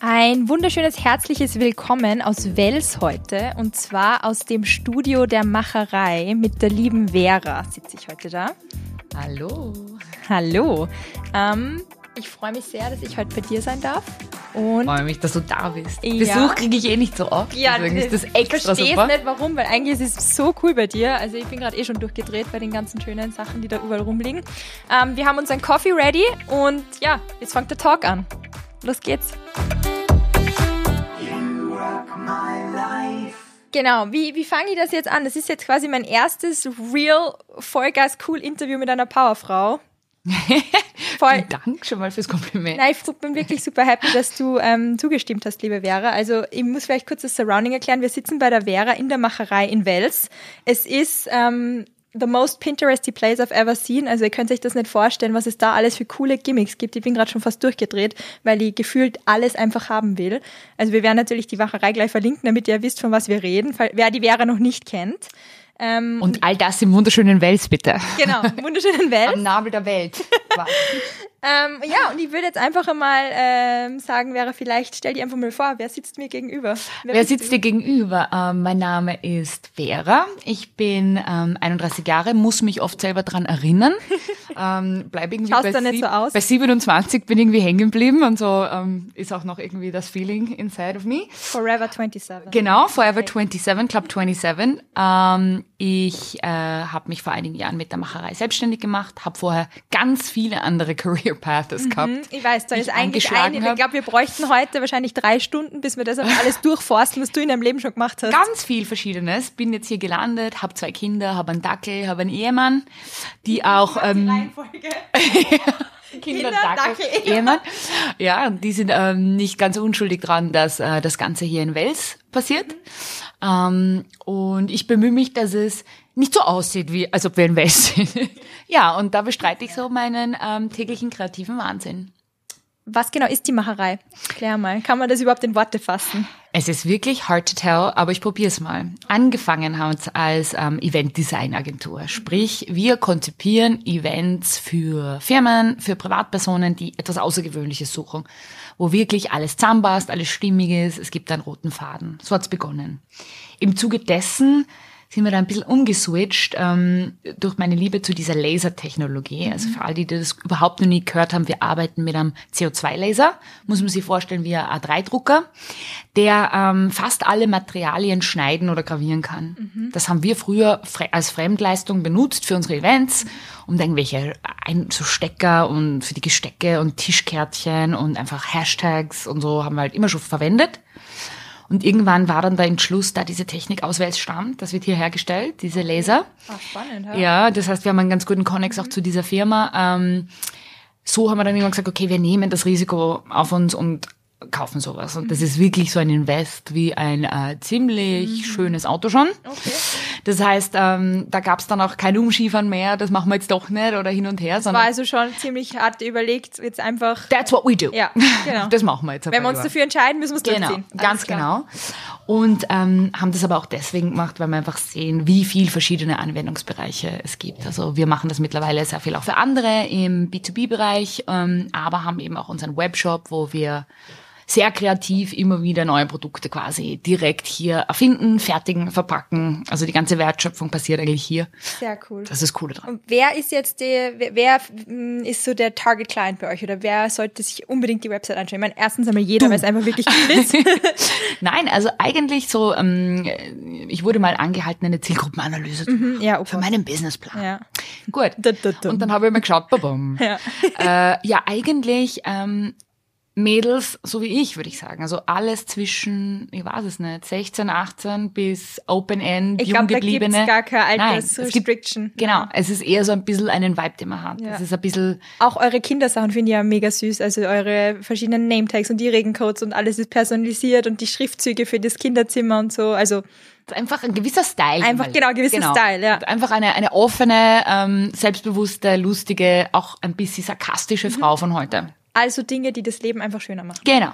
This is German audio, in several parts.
Ein wunderschönes herzliches Willkommen aus Wels heute und zwar aus dem Studio der Macherei mit der lieben Vera sitze ich heute da. Hallo. Hallo. Ähm, ich freue mich sehr, dass ich heute bei dir sein darf. Und Ich freue mich, dass du da bist. Ja. Besuch kriege ich eh nicht so oft. ja, deswegen ist das ich extra verstehe super. nicht warum, weil eigentlich ist es so cool bei dir. Also ich bin gerade eh schon durchgedreht bei den ganzen schönen Sachen, die da überall rumliegen. Ähm, wir haben unseren Coffee ready und ja, jetzt fängt der Talk an. Los geht's. Genau, wie, wie fange ich das jetzt an? Das ist jetzt quasi mein erstes real Vollgas cool Interview mit einer Powerfrau. Voll. Vielen Dank schon mal fürs Kompliment. Nein, ich bin wirklich super happy, dass du ähm, zugestimmt hast, liebe Vera. Also ich muss vielleicht kurz das Surrounding erklären. Wir sitzen bei der Vera in der Macherei in Wels. Es ist ähm, the most Pinteresty place I've ever seen. Also ihr könnt euch das nicht vorstellen, was es da alles für coole Gimmicks gibt. Ich bin gerade schon fast durchgedreht, weil ich gefühlt alles einfach haben will. Also wir werden natürlich die Macherei gleich verlinken, damit ihr wisst, von was wir reden, wer die Vera noch nicht kennt. Ähm, Und all das im wunderschönen Wels, bitte. genau, wunderschönen Wels. Am Nabel der Welt. Ähm, ja, und ich würde jetzt einfach einmal ähm, sagen, Vera, vielleicht stell dir einfach mal vor, wer sitzt mir gegenüber? Wer bist sitzt dir gegenüber? Ähm, mein Name ist Vera. Ich bin ähm, 31 Jahre, muss mich oft selber dran erinnern. ähm, bleib irgendwie Schaust bei, da nicht so aus? bei 27 bin irgendwie hängen geblieben und so ähm, ist auch noch irgendwie das Feeling inside of me. Forever 27. Genau, Forever 27, Club 27. Ich äh, habe mich vor einigen Jahren mit der Macherei selbstständig gemacht, habe vorher ganz viele andere Career Paths gehabt. Hm, Ich weiß, da die ist ich eigentlich eine. Ich glaube, wir bräuchten heute wahrscheinlich drei Stunden, bis wir das alles durchforsten, was du in deinem Leben schon gemacht hast. Ganz viel Verschiedenes. Bin jetzt hier gelandet, habe zwei Kinder, habe einen Dackel, habe einen Ehemann, die auch ähm, Reihenfolge. Kinder, Dackel, Ehemann. Ja, und die sind ähm, nicht ganz unschuldig dran, dass äh, das Ganze hier in Wels passiert. Ähm, und ich bemühe mich, dass es nicht so aussieht, wie als ob wir in Wels sind. ja, und da bestreite ich so meinen ähm, täglichen kreativen Wahnsinn. Was genau ist die Macherei? Klär mal. Kann man das überhaupt in Worte fassen? Es ist wirklich hard to tell, aber ich probiere es mal. Angefangen haben wir als ähm, Event-Design-Agentur. Sprich, wir konzipieren Events für Firmen, für Privatpersonen, die etwas Außergewöhnliches suchen, wo wirklich alles zusammenpasst, alles stimmig ist, es gibt einen roten Faden. So hat's begonnen. Im Zuge dessen sind wir da ein bisschen umgeswitcht ähm, durch meine Liebe zu dieser Lasertechnologie. Also für all die, die das überhaupt noch nie gehört haben, wir arbeiten mit einem CO2-Laser, muss man sich vorstellen wie ein A3-Drucker, der ähm, fast alle Materialien schneiden oder gravieren kann. Das haben wir früher als Fremdleistung benutzt für unsere Events, um da irgendwelche ein so Stecker und für die Gestecke und Tischkärtchen und einfach Hashtags und so haben wir halt immer schon verwendet. Und irgendwann war dann der Entschluss, da diese Technik aus Wels stammt, das wird hier hergestellt, diese Laser. Ah, spannend, ja. Ja, das heißt, wir haben einen ganz guten Connex auch zu dieser Firma. Ähm, so haben wir dann irgendwann gesagt, okay, wir nehmen das Risiko auf uns und kaufen sowas. Und das ist wirklich so ein Invest wie ein äh, ziemlich schönes Auto schon. Okay. Das heißt, ähm, da gab's dann auch kein Umschiefern mehr, das machen wir jetzt doch nicht oder hin und her, War sondern also schon ziemlich hart überlegt, jetzt einfach. that's what we do. Ja, genau. Das machen wir jetzt. Wenn wir uns dafür entscheiden, müssen wir es Genau, durchziehen. Alles ganz klar. genau. Und ähm, haben das aber auch deswegen gemacht, weil wir einfach sehen, wie viel verschiedene Anwendungsbereiche es gibt. Also wir machen das mittlerweile sehr viel auch für andere im B2B-Bereich, ähm, aber haben eben auch unseren Webshop, wo wir sehr kreativ immer wieder neue Produkte quasi direkt hier erfinden, fertigen, verpacken. Also die ganze Wertschöpfung passiert eigentlich hier. Sehr cool. Das ist das Coole dran. Und wer ist jetzt der, wer, mm, ist so der Target Client bei euch oder wer sollte sich unbedingt die Website anschauen? Ich meine, erstens einmal jeder, weil es einfach wirklich cool ist. Nein, also eigentlich so, ähm, ich wurde mal angehalten, eine Zielgruppenanalyse zu machen ja, oh für meinen Businessplan. ja. Gut. Und dann habe ich mir geschaut, babam. Ja. Äh, ja, eigentlich ähm, Mädels, so wie ich, würde ich sagen. Also alles zwischen, ich weiß es nicht, 16, 18 bis Open-End, Ich glaube, da Junggebliebene. gibt's gar keine es Altersrestriction. Genau, es ist eher so ein bisschen einen Vibe, den man hat. Ja. Es ist ein bisschen, Auch eure Kindersachen finde ich ja mega süß. Also eure verschiedenen Nametags und die Regencodes und alles ist personalisiert und die Schriftzüge für das Kinderzimmer und so. Also einfach ein gewisser Style. Einfach, genau, gewisser Style, ja. Einfach eine, eine offene, ähm, selbstbewusste, lustige, auch ein bisschen sarkastische Mhm. Frau von heute. Also Dinge, die das Leben einfach schöner machen. Genau.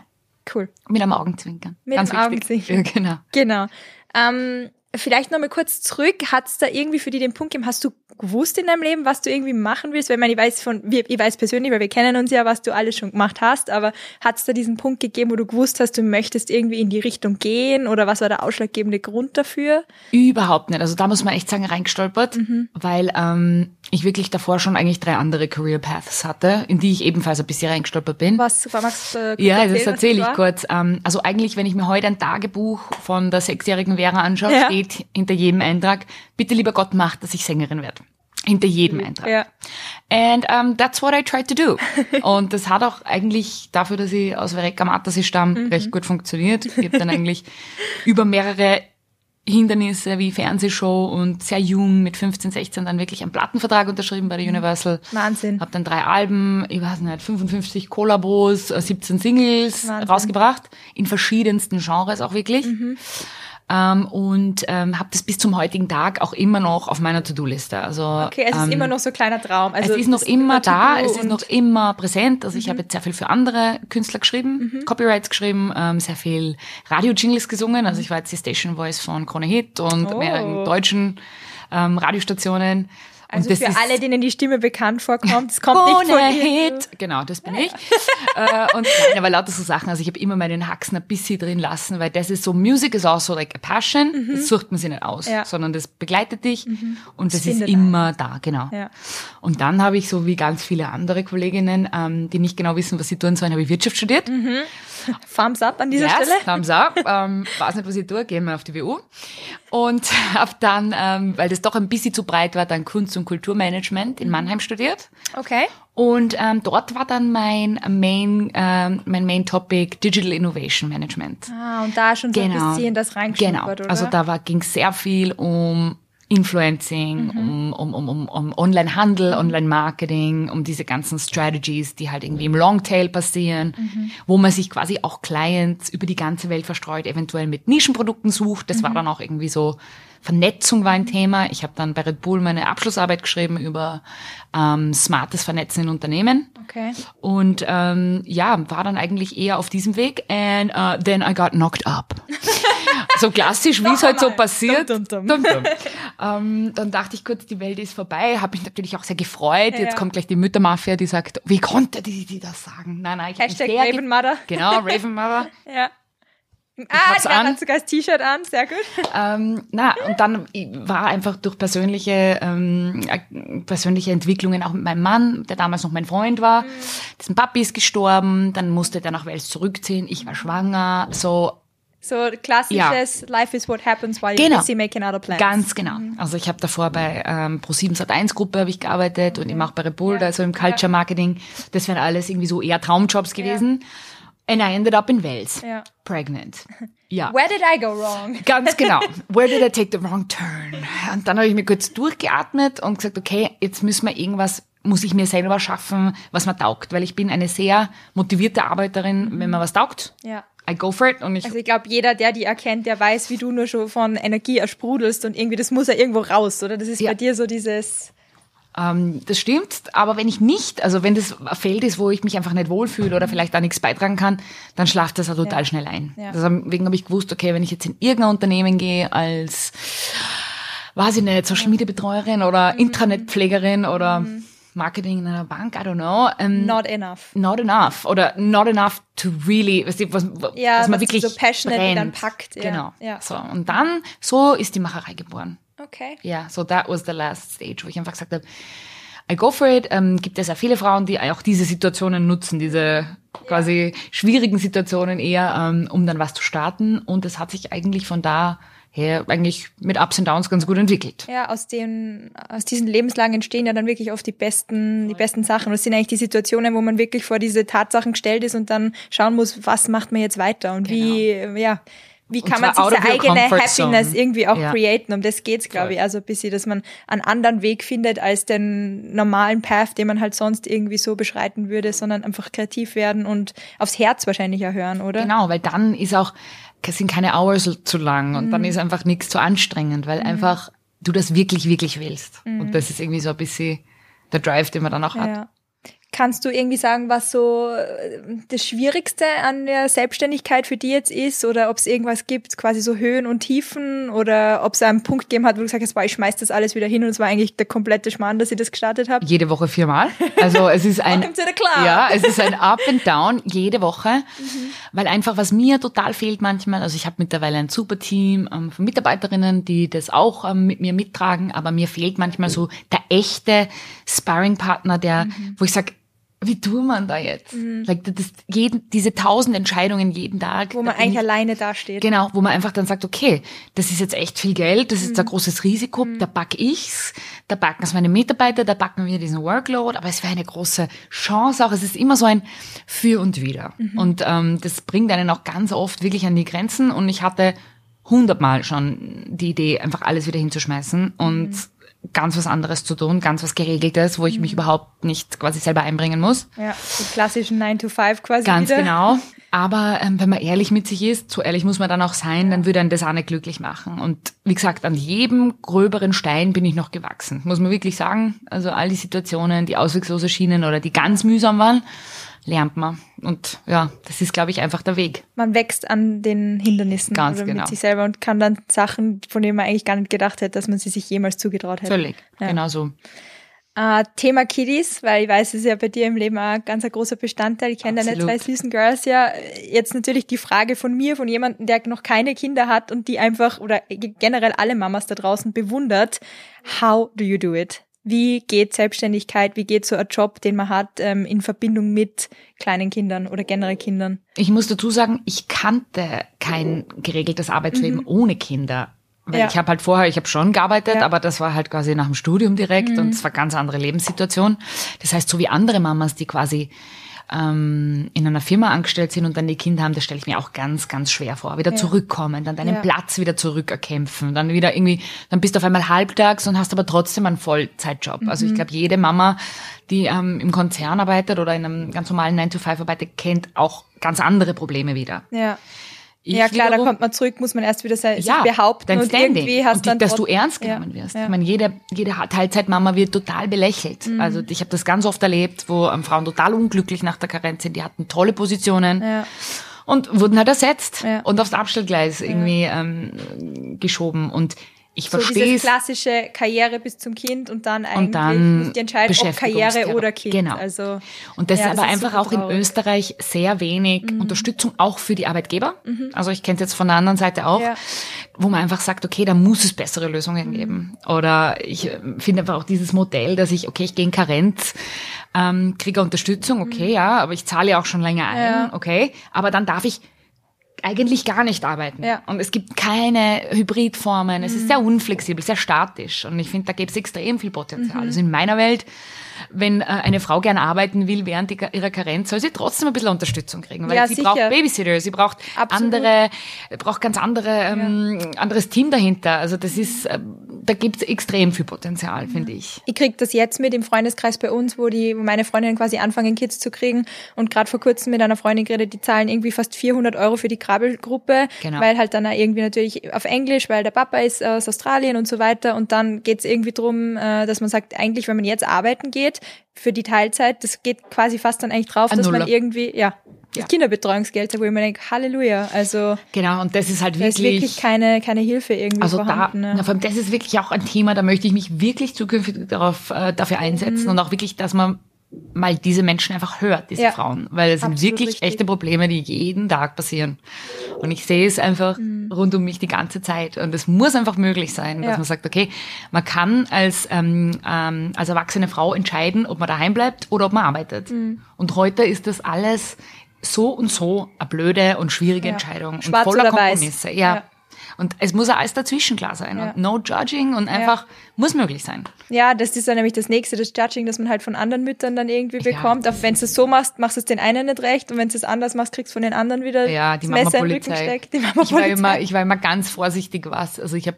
Cool. Mit einem Augenzwinkern. Mit Ganz einem wichtig. Augenzwinkern. Ja, genau. Genau. Ähm, Vielleicht nochmal kurz zurück. Hat es da irgendwie für dich den Punkt gegeben, hast du gewusst in deinem Leben, was du irgendwie machen willst? Weil ich meine, ich weiß von, ich weiß persönlich, weil wir kennen uns ja, was du alles schon gemacht hast, aber hat es da diesen Punkt gegeben, wo du gewusst hast, du möchtest irgendwie in die Richtung gehen oder was war der ausschlaggebende Grund dafür? Überhaupt nicht. Also da muss man echt sagen, reingestolpert, mhm. weil ähm, ich wirklich davor schon eigentlich drei andere Career Paths hatte, in die ich ebenfalls ein bisschen reingestolpert bin. Was, magst du äh, Ja, das erzähle ich kurz. Ähm, also eigentlich, wenn ich mir heute ein Tagebuch von der sechsjährigen Vera anschaue, ja steht hinter jedem Eintrag, bitte lieber Gott macht, dass ich Sängerin werde. Hinter jedem mhm. Eintrag. Ja. And um, that's what I tried to do. Und das hat auch eigentlich dafür, dass ich aus Verrecka Mattersi stamme, mhm. recht gut funktioniert. Ich habe dann eigentlich über mehrere Hindernisse wie Fernsehshow und sehr jung mit 15, 16 dann wirklich einen Plattenvertrag unterschrieben bei der mhm. Universal. Wahnsinn. Hab dann drei Alben, ich weiß nicht, 55 Kollabos, 17 Singles Wahnsinn. rausgebracht, in verschiedensten Genres auch wirklich. Mhm ähm, und ähm, habe das bis zum heutigen Tag auch immer noch auf meiner To-Do-Liste. Also okay, es ähm, ist immer noch so ein kleiner Traum. Also es ist noch immer da, es ist noch immer präsent. Also mhm. ich habe jetzt sehr viel für andere Künstler geschrieben, mhm. Copyrights geschrieben, ähm, sehr viel Radio-Jingles gesungen. Also ich war jetzt die Station Voice von Krone Hit und oh. mehreren deutschen ähm, Radiostationen. Also für alle, denen die Stimme bekannt vorkommt, es kommt Ohne nicht von Hit. Genau, das bin ich. äh, und nein, aber lauter so Sachen. Also ich habe immer meinen Haxen ein bisschen drin lassen, weil das ist so, Music ist auch so like a passion. Mhm. Das sucht man sich nicht aus, ja. sondern das begleitet dich mhm. und das, das ist immer da, genau. Ja. Und dann habe ich so wie ganz viele andere Kolleginnen, ähm, die nicht genau wissen, was sie tun sollen, habe ich Wirtschaft studiert. Mhm. Thumbs up an dieser yes, Stelle. Thumbs up. Ähm, weiß nicht, was ich tue, gehen wir auf die WU. Und habe dann, ähm, weil das doch ein bisschen zu breit war, dann Kunst- und Kulturmanagement in Mannheim studiert. Okay. Und ähm, dort war dann mein Main, ähm, mein Main Topic Digital Innovation Management. Ah, und da schon so genau. ein bisschen das reingeschnuppert, genau. oder? Also da ging es sehr viel um Influencing, mhm. um, um, um, um Online-Handel, Online-Marketing, um diese ganzen Strategies, die halt irgendwie im Longtail passieren, mhm. wo man sich quasi auch Clients über die ganze Welt verstreut, eventuell mit Nischenprodukten sucht. Das mhm. war dann auch irgendwie so, Vernetzung war ein Thema. Ich habe dann bei Red Bull meine Abschlussarbeit geschrieben über ähm, smartes Vernetzen in Unternehmen. Okay. Und ähm, ja, war dann eigentlich eher auf diesem Weg. And uh, then I got knocked up. so klassisch, wie es halt so passiert. Dum, dum, dum. ähm, dann dachte ich kurz, die Welt ist vorbei. Habe mich natürlich auch sehr gefreut. Ja, Jetzt ja. kommt gleich die Müttermafia, die sagt, wie konnte die, die das sagen? Nein, nein, ich Hashtag Raven Mother. Genau, Raven Mother. ja. Ah, die an. hat sogar das T-Shirt an, sehr gut. Ähm, na, und dann war einfach durch persönliche, ähm, äh, persönliche Entwicklungen auch mit meinem Mann, der damals noch mein Freund war. Mhm. Dessen Papi ist gestorben, dann musste der nach Wels zurückziehen, ich war schwanger, so so klassisches ja. Life is what happens while genau. you're busy making other plans. Ganz genau. Mhm. Also ich habe davor bei ähm, Pro7 Sat1 Gruppe habe ich gearbeitet und eben auch bei Repult, ja. also im Culture Marketing. Das wären alles irgendwie so eher Traumjobs gewesen. Ja. And I ended up in Wales. Ja. Pregnant. Ja. Where did I go wrong? Ganz genau. Where did I take the wrong turn? Und dann habe ich mir kurz durchgeatmet und gesagt, okay, jetzt müssen wir irgendwas muss ich mir selber schaffen, was mir taugt, weil ich bin eine sehr motivierte Arbeiterin, mhm. wenn mir was taugt. Ja. I go for it. Und ich also ich glaube, jeder, der die erkennt, der weiß, wie du nur schon von Energie ersprudelst und irgendwie, das muss ja irgendwo raus, oder? Das ist ja. bei dir so dieses... Ähm, das stimmt, aber wenn ich nicht, also wenn das ein Feld ist, wo ich mich einfach nicht wohlfühle oder vielleicht da nichts beitragen kann, dann schlaft das auch total ja. schnell ein. Ja. Deswegen habe ich gewusst, okay, wenn ich jetzt in irgendein Unternehmen gehe als, weiß ich nicht, Social Media Betreuerin oder mhm. Intranetpflegerin oder mhm Marketing in einer Bank, I don't know. Um, not enough. Not enough. Oder not enough to really, was, was, ja, was man wirklich so passionate brennt. dann packt. Ja. Genau. Ja. So, und dann, so ist die Macherei geboren. Okay. Ja, so that was the last stage, wo ich einfach gesagt habe, I go for it. Ähm, gibt es ja viele Frauen, die auch diese Situationen nutzen, diese quasi schwierigen Situationen eher, ähm, um dann was zu starten. Und es hat sich eigentlich von da her eigentlich mit Ups und Downs ganz gut entwickelt. Ja, aus den, aus diesen Lebenslagen entstehen ja dann wirklich oft die besten, die besten Sachen. Das sind eigentlich die Situationen, wo man wirklich vor diese Tatsachen gestellt ist und dann schauen muss, was macht man jetzt weiter und genau. wie, ja, wie kann man sich seine eigene Happiness irgendwie auch ja. createn? Um das geht's, glaube ich. Also ein bisschen, dass man einen anderen Weg findet als den normalen Path, den man halt sonst irgendwie so beschreiten würde, sondern einfach kreativ werden und aufs Herz wahrscheinlich erhören, oder? Genau, weil dann ist auch, sind keine Hours zu lang und mhm. dann ist einfach nichts zu anstrengend, weil mhm. einfach du das wirklich, wirklich willst. Mhm. Und das ist irgendwie so ein bisschen der Drive, den man dann auch ja. hat. Kannst du irgendwie sagen, was so äh, das Schwierigste an der Selbstständigkeit für dich jetzt ist oder ob es irgendwas gibt, quasi so Höhen und Tiefen oder ob es einen Punkt gegeben hat, wo du gesagt hast, boah, ich schmeiß das alles wieder hin und es war eigentlich der komplette Schmarrn, dass ich das gestartet habe? Jede Woche viermal. Also es ist ein ja, es ist ein Up and Down jede Woche, weil einfach was mir total fehlt manchmal. Also ich habe mittlerweile ein super Team ähm, von Mitarbeiterinnen, die das auch ähm, mit mir mittragen, aber mir fehlt manchmal so der echte Sparring-Partner, der, wo ich sage, wie tut man da jetzt? Like, das, jeden, diese tausend Entscheidungen jeden Tag. Wo man eigentlich ich- alleine dasteht. Genau, wo man einfach dann sagt, okay, das ist jetzt echt viel Geld, das ist Mhm. ein großes Risiko, da back ich's, da backen es meine Mitarbeiter, da backen wir diesen Workload, aber es wäre eine große Chance auch. Es ist immer so ein Für und Wider. Mhm. Und ähm, das bringt einen auch ganz oft wirklich an die Grenzen. Und ich hatte hundertmal schon die Idee, einfach alles wieder hinzuschmeißen und Mhm. Ganz was anderes zu tun, ganz was Geregeltes, wo ich Mhm. mich überhaupt nicht quasi selber einbringen muss. Ja, die klassischen 9 to 5 quasi Ganz wieder. genau. Aber ähm, wenn man ehrlich mit sich ist, so ehrlich muss man dann auch sein, dann würde auch nicht glücklich machen. Und wie gesagt, an jedem gröberen Stein bin ich noch gewachsen. Muss man wirklich sagen. Also all die Situationen, die ausweglos erschienen oder die ganz mühsam waren, lernt man. Und ja, das ist, glaube ich, einfach der Weg. Man wächst an den Hindernissen Ganz genau. mit sich selber und kann dann Sachen, von denen man eigentlich gar nicht gedacht hätte, dass man sie sich jemals zugetraut hätte. Völlig. Ja. Genau so. Äh, Thema Kiddies, weil ich weiß, es ist ja bei dir im Leben auch ein ganz ein großer Bestandteil. Ich kenne deine zwei süßen Girls ja. Jetzt natürlich die Frage von mir, von jemandem, der noch keine Kinder hat und die einfach oder generell alle Mamas da draußen bewundert. How do you do it? Wie geht Selbstständigkeit? Wie geht so ein Job, den man hat, ähm, in Verbindung mit kleinen Kindern oder generell Kindern? Ich muss dazu sagen, ich kannte kein geregeltes Arbeitsleben ohne Kinder. Weil Mhm. Ja. ich habe halt vorher, ich habe schon gearbeitet, Ja. Mhm. aber das war halt quasi nach dem Studium direkt und es war ganz andere Lebenssituation. Das heißt, so wie andere Mamas, die quasi ähm, in einer Firma angestellt sind und dann die Kinder haben, das stelle ich mir auch ganz, ganz schwer vor. Wieder zurückkommen, dann deinen Ja. Platz wieder zurückerkämpfen, dann wieder irgendwie, dann bist du auf einmal halbtags und hast aber trotzdem einen Vollzeitjob. Also Mhm. ich glaube, jede Mama, die ähm, im Konzern arbeitet oder in einem ganz normalen 9-to-5 arbeitet, kennt auch ganz andere Probleme wieder. Ja. Ich ja klar, da wiederum- kommt man zurück, muss man erst wieder se- sich ja, behaupten dein und Standing. irgendwie hast und die, dann dass du ernst Ja, genommen wirst. ja. Ich meine, jede, jede Teilzeitmama wird total belächelt. Mhm. Also ich habe das ganz oft erlebt, wo ähm, Frauen total unglücklich nach der Karenz sind. Die hatten tolle Positionen Ja. und wurden halt ersetzt Ja. und aufs Abstellgleis irgendwie ähm, geschoben. Und ich So verstehe dieses es. klassische Karriere bis zum Kind und dann eigentlich dann musst du entscheiden, ob Karriere oder Kind. Genau. Also, Und das ja, ist aber das einfach super auch in traurig. Österreich sehr wenig Unterstützung, auch für die Arbeitgeber. Also ich kenne es jetzt von der anderen Seite auch, Ja. wo man einfach sagt, okay, da muss es bessere Lösungen geben. Oder ich äh, finde einfach auch dieses Modell, dass ich, okay, ich gehe in Karenz, ähm, kriege Unterstützung, okay, ja, aber ich zahle ja auch schon länger ein, Ja. okay, aber dann darf ich eigentlich gar nicht arbeiten. Ja. Und es gibt keine Hybridformen. Es ist sehr unflexibel, sehr statisch. Und ich finde, da gibt es extrem viel Potenzial. Also in meiner Welt, wenn äh, eine Frau gern arbeiten will während ihrer Karenz, soll sie trotzdem ein bisschen Unterstützung kriegen. Weil Ja, sie sicher. braucht Babysitter, sie braucht Absolut. andere, braucht ganz andere, ähm, anderes Team dahinter. Also das ist, äh, da gibt es extrem viel Potenzial, finde ich. ich krieg das jetzt mit im Freundeskreis bei uns, wo die, wo meine Freundinnen quasi anfangen, Kids zu kriegen und gerade vor kurzem mit einer Freundin geredet, die zahlen irgendwie fast 400 Euro für die Krabbelgruppe, Genau. weil halt dann irgendwie natürlich auf Englisch, weil der Papa ist aus Australien und so weiter und dann geht's irgendwie drum, äh, dass man sagt, eigentlich, wenn man jetzt arbeiten geht, für die Teilzeit, das geht quasi fast dann eigentlich drauf, Ein dass man irgendwie, ja, das Ja. Kinderbetreuungsgeld, wo ich mir denke, Halleluja, also Genau, und das ist halt da ist wirklich, wirklich keine, keine Hilfe irgendwie Also da, vorhanden. ne? na, vor allem das ist wirklich auch ein Thema, da möchte ich mich wirklich zukünftig darauf, äh, dafür einsetzen Mhm. und auch wirklich, dass man mal diese Menschen einfach hört, diese Ja, Frauen, weil es sind wirklich richtig. echte Probleme, die jeden Tag passieren. Und ich sehe es einfach Mhm. rund um mich die ganze Zeit. Und es muss einfach möglich sein, dass Ja. man sagt, okay, man kann als, ähm, ähm, als erwachsene Frau entscheiden, ob man daheim bleibt oder ob man arbeitet. Mhm. Und heute ist das alles so und so eine blöde und schwierige Ja. Entscheidung und Schwarz voller oder weiß. Kompromisse. Ja. Ja. Und es muss auch alles dazwischen klar sein. Ja. Und no judging und einfach muss möglich sein. Ja, das ist dann nämlich das nächste, das Judging, das man halt von anderen Müttern dann irgendwie bekommt. Auch wenn du es so machst, machst du es den einen nicht recht und wenn du es anders machst, kriegst du von den anderen wieder Ja, die das Messer im Mama-Polizei. Rücken steckt. Die Ich war, immer, ich war immer ganz vorsichtig, was. Also ich habe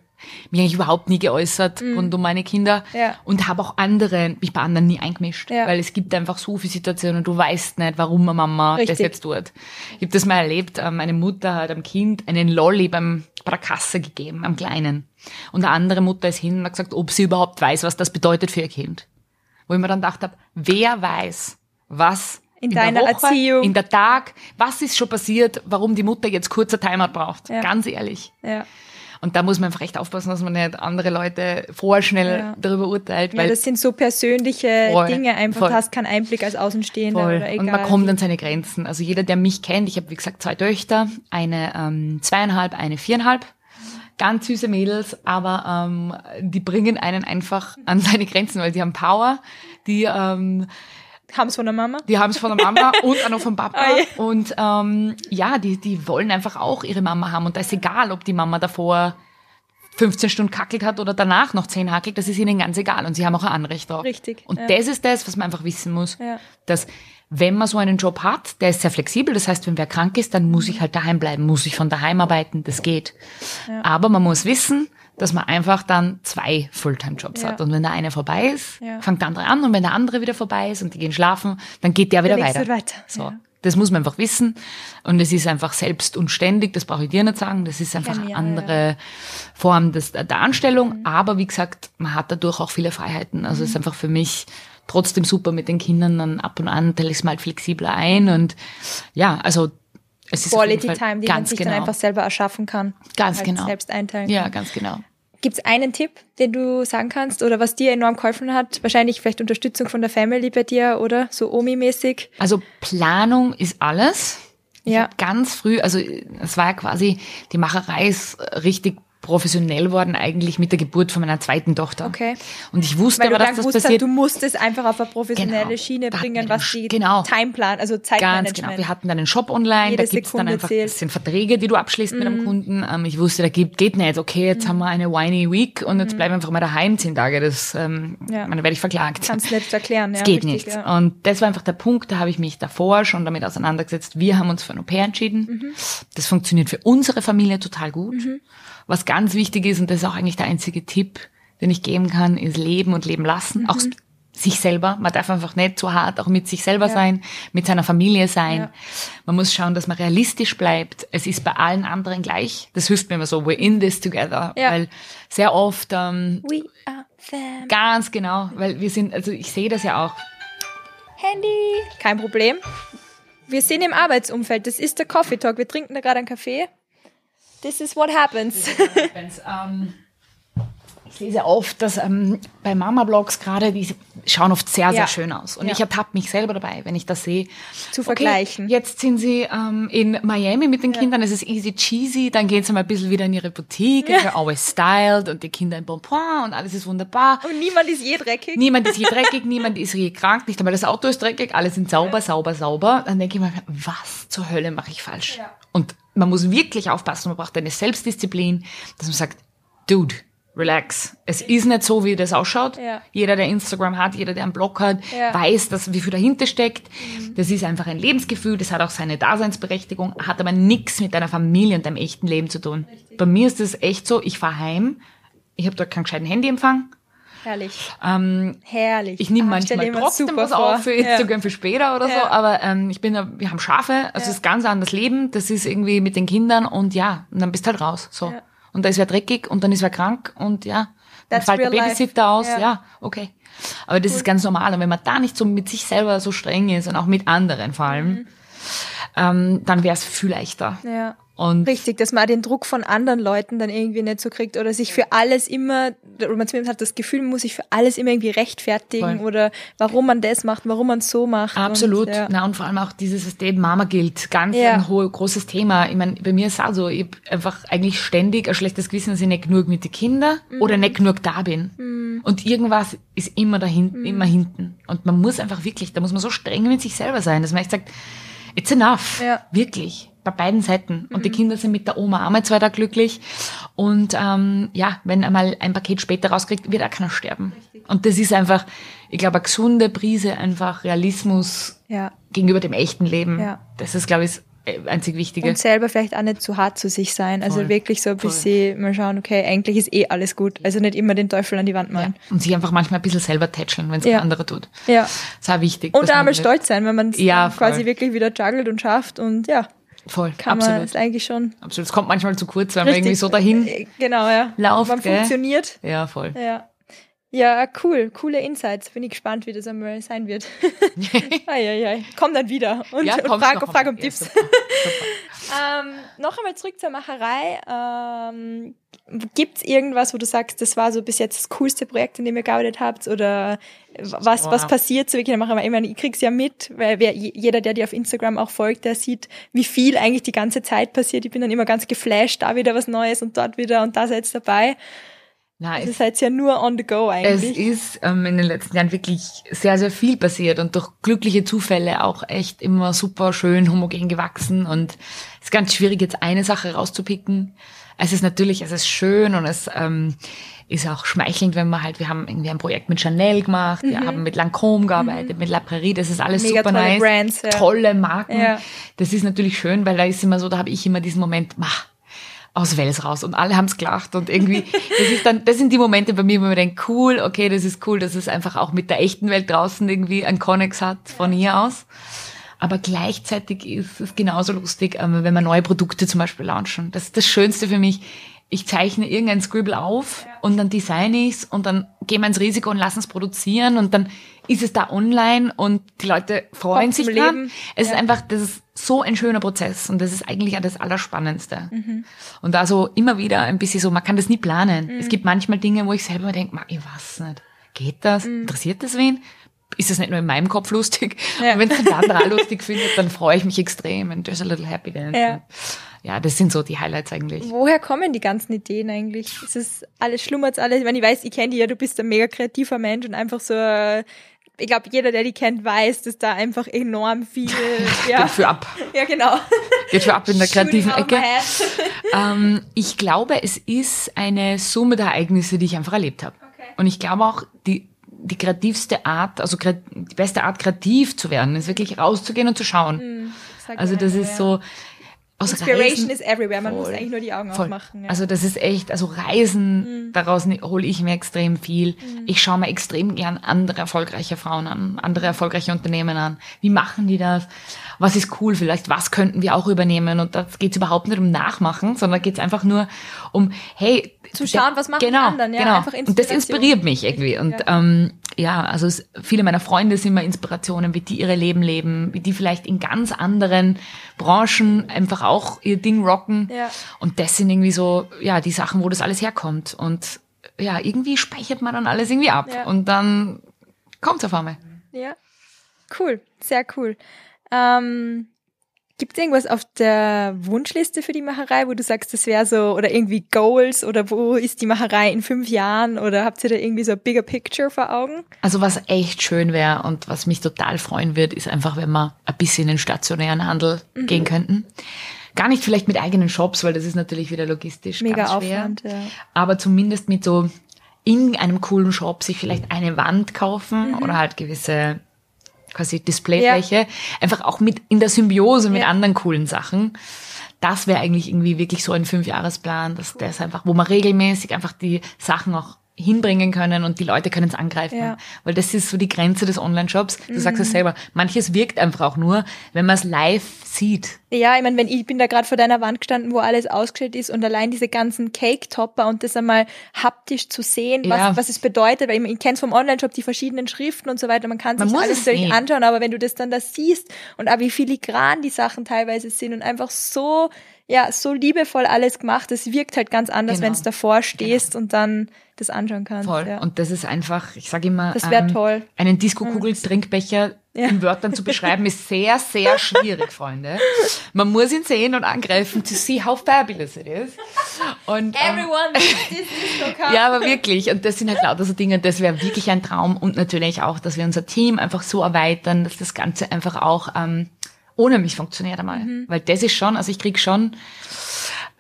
mich eigentlich überhaupt nie geäußert rund um meine Kinder Mhm. Ja. und habe auch andere, mich bei anderen nie eingemischt. Ja. Weil es gibt einfach so viele Situationen, du weißt nicht, warum eine Mama das Richtig. jetzt tut. Ich habe das mal erlebt, ähm, meine Mutter hat einem Kind einen Lolli beim, bei der Kasse gegeben, am Kleinen. Und eine andere Mutter ist hin und hat gesagt, ob sie überhaupt weiß, was das bedeutet für ihr Kind. Wo ich mir dann gedacht habe, wer weiß, was In der deiner Woche, Erziehung. in der Tag, was ist schon passiert, warum die Mutter jetzt kurzer Timeout braucht. Ja. Ganz ehrlich. Ja. Und da muss man einfach echt aufpassen, dass man nicht andere Leute vorschnell Ja. darüber urteilt, ja, weil das sind so persönliche Voll, Dinge einfach. voll. Du hast keinen Einblick als Außenstehender Voll. oder egal. Und man kommt an seine Grenzen. Also jeder, der mich kennt, ich habe wie gesagt zwei Töchter, eine ähm, zweieinhalb, eine viereinhalb. Ganz süße Mädels, aber ähm, die bringen einen einfach an seine Grenzen, weil die haben Power, die ähm, Haben es von der Mama? die haben es von der Mama und auch noch vom Papa. Ah, ja. Und ähm, ja, die, die wollen einfach auch ihre Mama haben. Und da ist egal, ob die Mama davor 15 Stunden kackelt hat oder danach noch 10 hackelt, das ist ihnen ganz egal. Und sie haben auch ein Anrecht drauf. Richtig, Und ja. das ist das, was man einfach wissen muss. Ja. Dass wenn man so einen Job hat, der ist sehr flexibel, das heißt, wenn wer krank ist, dann muss ich halt daheim bleiben, muss ich von daheim arbeiten, das geht. Aber man muss wissen, dass man einfach dann zwei Fulltime-Jobs Ja. hat. Und wenn der eine vorbei ist, Ja. fängt der andere an. Und wenn der andere wieder vorbei ist und die gehen schlafen, dann geht der wieder nächste weiter. weiter, So. ja. Das muss man einfach wissen. Und es ist einfach selbst und ständig, das brauche ich dir nicht sagen, das ist einfach eine andere Form des, der Anstellung. Mhm. Aber wie gesagt, man hat dadurch auch viele Freiheiten. Also es ist einfach für mich trotzdem super mit den Kindern. Dann ab und an teile ich es mal flexibler ein. Und ja, also es ist Quality Time, die man sich genau. dann einfach selber erschaffen kann. Ganz halt genau. Selbst einteilen Ja, kann. ganz genau. Gibt es einen Tipp, den du sagen kannst oder was dir enorm geholfen hat? Wahrscheinlich vielleicht Unterstützung von der Family bei dir oder so Omi-mäßig. Also Planung ist alles. Ich Ja. ganz früh, also es war ja quasi, die Macherei ist richtig professionell worden eigentlich mit der Geburt von meiner zweiten Tochter. Okay. Und ich wusste Weil du aber, dann dass das gewusst hast, passiert. du musst es einfach auf eine professionelle Genau. Schiene bringen, was die Genau. Timeplan, also Ganz Zeitmanagement. genau. Wir hatten dann einen Shop online, Jede da gibt's dann Sekunde einfach, zählt. das sind Verträge, die du abschließt mit einem Kunden. Ähm, ich wusste, da gibt, geht nicht, okay, jetzt haben wir eine whiny Week und jetzt bleiben wir einfach mal daheim zehn Tage. Das, ähm, Ja. meine, werde ich verklagt. Kannst nicht erklären. Es ja, geht richtig, nicht. Ja. Und das war einfach der Punkt, da habe ich mich davor schon damit auseinandergesetzt. Wir haben uns für ein Au-pair entschieden. Mhm. Das funktioniert für unsere Familie total gut. Was ganz wichtig ist, und das ist auch eigentlich der einzige Tipp, den ich geben kann, ist leben und leben lassen. Auch Mhm. sich selber. Man darf einfach nicht zu hart auch mit sich selber sein, mit seiner Familie sein. Ja. Man muss schauen, dass man realistisch bleibt. Es ist bei allen anderen gleich. Das hilft mir immer so, we're in this together. Ja. Weil sehr oft, ähm, We are them. ganz genau, weil wir sind, also ich sehe das ja auch, Handy. Kein Problem. Wir sind im Arbeitsumfeld. Das ist der Coffee Talk. Wir trinken da gerade einen Kaffee. This is what happens. Wenn's, ähm, ich lese oft, dass ähm, bei Mama-Blogs gerade, die schauen oft sehr, sehr Ja. schön aus. Und Ja. ich ertappe mich selber dabei, wenn ich das sehe. Zu vergleichen. Okay, jetzt sind sie ähm, in Miami mit den Kindern, es ist easy cheesy, dann gehen sie mal ein bisschen wieder in ihre Boutique, ja. always styled und die Kinder in Bonpoint und alles ist wunderbar. Und niemand ist je dreckig. Niemand ist je dreckig, niemand ist je krank, nicht einmal das Auto ist dreckig, alle sind sauber, sauber, sauber. Dann denke ich mir, was zur Hölle mache ich falsch? Ja. Und man muss wirklich aufpassen, man braucht eine Selbstdisziplin, dass man sagt, Dude, relax. Es ist nicht so, wie das ausschaut. Ja. Jeder, der Instagram hat, jeder, der einen Blog hat, Ja. weiß, dass, wie viel dahinter steckt. Das ist einfach ein Lebensgefühl, das hat auch seine Daseinsberechtigung, hat aber nichts mit deiner Familie und deinem echten Leben zu tun. Bei mir ist es echt so, ich fahre heim, ich habe dort keinen gescheiten Handyempfang, Herrlich. ähm, Herrlich. ich nehme Ah, manchmal trotzdem was vor. auf für Instagram für später oder so, Ja. aber ähm, ich bin, wir haben Schafe, also es ist ganz anderes Leben, das ist irgendwie mit den Kindern und ja, und dann bist du halt raus, so. Ja. Und da ist wer dreckig und dann ist wer krank und ja, dann That's fällt der real life. Babysitter aus, Ja. ja, okay. Aber das ist ganz normal und wenn man da nicht so mit sich selber so streng ist und auch mit anderen vor allem, Mhm. ähm, dann wäre es viel leichter. Ja. Und Richtig, dass man auch den Druck von anderen Leuten dann irgendwie nicht so kriegt oder sich für alles immer, oder man zumindest hat das Gefühl, man muss sich für alles immer irgendwie rechtfertigen Voll. oder warum man das macht, warum man es so macht. Absolut. Und, ja. Na, und vor allem auch dieses System Mama gilt. Ganz Ja. ein hohe, großes Thema. Ich meine, bei mir ist es auch so, ich hab einfach eigentlich ständig ein schlechtes Gewissen, dass ich nicht genug mit den Kindern Mhm. oder nicht genug da bin. Und irgendwas ist immer da hinten, Mhm. immer hinten. Und man muss einfach wirklich, da muss man so streng mit sich selber sein, dass man echt sagt, it's enough. Ja. Mhm. Wirklich. Bei beiden Seiten. Und die Kinder sind mit der Oma auch mal zwei Tage glücklich. Und ähm, ja, wenn einmal ein Paket später rauskriegt, wird auch keiner sterben. Und das ist einfach, ich glaube, eine gesunde Prise, einfach Realismus Ja. gegenüber dem echten Leben. Ja. Das ist, glaube ich, einzig Wichtige. Und selber vielleicht auch nicht zu hart zu sich sein. Also Voll. wirklich so ein bisschen mal schauen, okay, eigentlich ist eh alles gut. Also nicht immer den Teufel an die Wand ja. malen. Und sich einfach manchmal ein bisschen selber tätscheln, wenn es Ja. ein anderer tut. Ja. Das ist auch wichtig. Und man einmal nicht- stolz sein, wenn man es Ja, quasi voll. wirklich wieder juggelt und schafft und ja, Voll, kann man absolut. es eigentlich schon. absolut. Es kommt manchmal zu kurz, weil man Richtig. irgendwie so dahin. Äh, Genau, ja. Lauft, Man gell? funktioniert. Ja, voll. Ja. Ja, cool. Coole Insights. Bin ich gespannt, wie das einmal sein wird. Eieiei. Komm dann wieder und, Ja, und frag, frag um Ja, Tipps. super, super. ähm, noch einmal zurück zur Macherei. Ähm, Gibt es irgendwas, wo du sagst, das war so bis jetzt das coolste Projekt, in dem ihr gearbeitet habt? Oder was, was Wow. passiert so wirklich Macherei? Ich meine, ich krieg's ja mit, weil wer, jeder, der dir auf Instagram auch folgt, der sieht, wie viel eigentlich die ganze Zeit passiert. Ich bin dann immer ganz geflasht, da wieder was Neues und dort wieder und da seid dabei. Nein, Also es, seid ja nur on the go es eigentlich. ist ähm, in den letzten Jahren wirklich sehr, sehr viel passiert und durch glückliche Zufälle auch echt immer super schön homogen gewachsen und es ist ganz schwierig, jetzt eine Sache rauszupicken. Es ist natürlich, es ist schön und es ähm, ist auch schmeichelnd, wenn man halt, wir haben irgendwie ein Projekt mit Chanel gemacht, wir haben mit Lancôme gearbeitet, mit La Prairie, das ist alles Mhm. Mega super tolle nice. Brands, ja. Tolle Marken. Ja. Das ist natürlich schön, weil da ist immer so, da habe ich immer diesen Moment, mach, aus Wels raus und alle haben's gelacht und irgendwie, das ist dann, das sind die Momente bei mir, wo man denkt, cool, okay, das ist cool, dass es einfach auch mit der echten Welt draußen irgendwie ein Connex hat von hier aus. Aber gleichzeitig ist es genauso lustig, ähm, wenn wir neue Produkte zum Beispiel launchen. Das ist das Schönste für mich. Ich zeichne irgendein Scribble auf und dann design ich's und dann gehen wir ins Risiko und lassen es produzieren und dann ist es da online und die Leute freuen Kommt sich dran. Leben. Es ist Ja. einfach, das ist so ein schöner Prozess und das ist eigentlich auch das Allerspannendste. Mhm. Und da so immer wieder ein bisschen so, man kann das nie planen. Es gibt manchmal Dinge, wo ich selber denke, ich weiß nicht, geht das? Mhm. Interessiert das wen? Ist das nicht nur in meinem Kopf lustig? Ja. Und wenn es der andere auch lustig findet, dann freue ich mich extrem and there's a little happiness. Ja. ja, das sind so die Highlights eigentlich. Woher kommen die ganzen Ideen eigentlich? Ist es alles, schlummert's alles? Ich meine, ich weiß, ich kenne dich ja, du bist ein mega kreativer Mensch und einfach so, äh, ich glaube, jeder, der die kennt, weiß, dass da einfach enorm viel, ja, Geht für ab. ja, genau. Geht für ab in der kreativen Ecke. Ähm, ich glaube, es ist eine Summe der Ereignisse, die ich einfach erlebt habe. Okay. Und ich glaube auch, die, die kreativste Art, also die beste Art, kreativ zu werden, ist wirklich rauszugehen und zu schauen. Sag Also das ist so aus Inspiration Reisen, is everywhere. Man muss Voll. eigentlich nur die Augen Voll. aufmachen. Ja. Also das ist echt, also Reisen, daraus ne- hole ich mir extrem viel. Ich schaue mir extrem gern andere erfolgreiche Frauen an, andere erfolgreiche Unternehmen an. Wie machen die das? Was ist cool vielleicht? Was könnten wir auch übernehmen? Und da geht es überhaupt nicht um Nachmachen, sondern geht es einfach nur um, hey, Zu schauen, was machen die genau, anderen, ja, Genau. einfach Und das inspiriert mich irgendwie. Und ja, ähm, ja also es, viele meiner Freunde sind immer Inspirationen, wie die ihre Leben leben, wie die vielleicht in ganz anderen Branchen einfach auch ihr Ding rocken. Ja. Und das sind irgendwie so, ja, die Sachen, wo das alles herkommt. Und ja, irgendwie speichert man dann alles irgendwie ab. Ja. Und dann kommt's auf einmal. Ja. Cool, sehr cool. Ähm, Gibt es irgendwas auf der Wunschliste für die Macherei, wo du sagst, das wäre so, oder irgendwie Goals, oder wo ist die Macherei in fünf Jahren, oder habt ihr da irgendwie so ein bigger picture vor Augen? Also was echt schön wäre und was mich total freuen wird, ist einfach, wenn wir ein bisschen in den stationären Handel Mhm. gehen könnten. Gar nicht vielleicht mit eigenen Shops, weil das ist natürlich wieder logistisch Mega ganz schwer. Aufwand, ja. Aber zumindest mit so in einem coolen Shop sich vielleicht eine Wand kaufen Mhm. oder halt gewisse quasi Displayfläche. Einfach auch mit in der Symbiose mit Ja. anderen coolen Sachen. Das wäre eigentlich irgendwie wirklich so ein Fünfjahresplan, dass das einfach, wo man regelmäßig einfach die Sachen auch hinbringen können und die Leute können es angreifen. Ja. Mhm. Weil das ist so die Grenze des Online-Shops. Du sagst es selber. Manches wirkt einfach auch nur, wenn man es live sieht. Ja, ich meine, wenn ich bin da gerade vor deiner Wand gestanden, wo alles ausgestellt ist und allein diese ganzen Cake-Topper und das einmal haptisch zu sehen, was, Ja. was es bedeutet, weil ich, ich kenne vom Online-Shop die verschiedenen Schriften und so weiter, man kann Man sich alles es natürlich anschauen, aber wenn du das dann da siehst und auch wie filigran die Sachen teilweise sind und einfach so, ja, so liebevoll alles gemacht, das wirkt halt ganz anders, Genau. wenn du davor stehst und dann das anschauen kannst. Voll. Ja. Und das ist einfach, ich sage immer, ähm, Das wär toll. einen Disco-Kugel-Trinkbecher Ja. in Wörtern zu beschreiben, ist sehr, sehr schwierig, Freunde. Man muss ihn sehen und angreifen, to see how fabulous it is. Und, ähm, Everyone disco cup. ja, aber wirklich. Und das sind halt lauter so Dinge, das wäre wirklich ein Traum. Und natürlich auch, dass wir unser Team einfach so erweitern, dass das Ganze einfach auch ähm, ohne mich funktioniert einmal. Mhm. Weil das ist schon, also ich krieg schon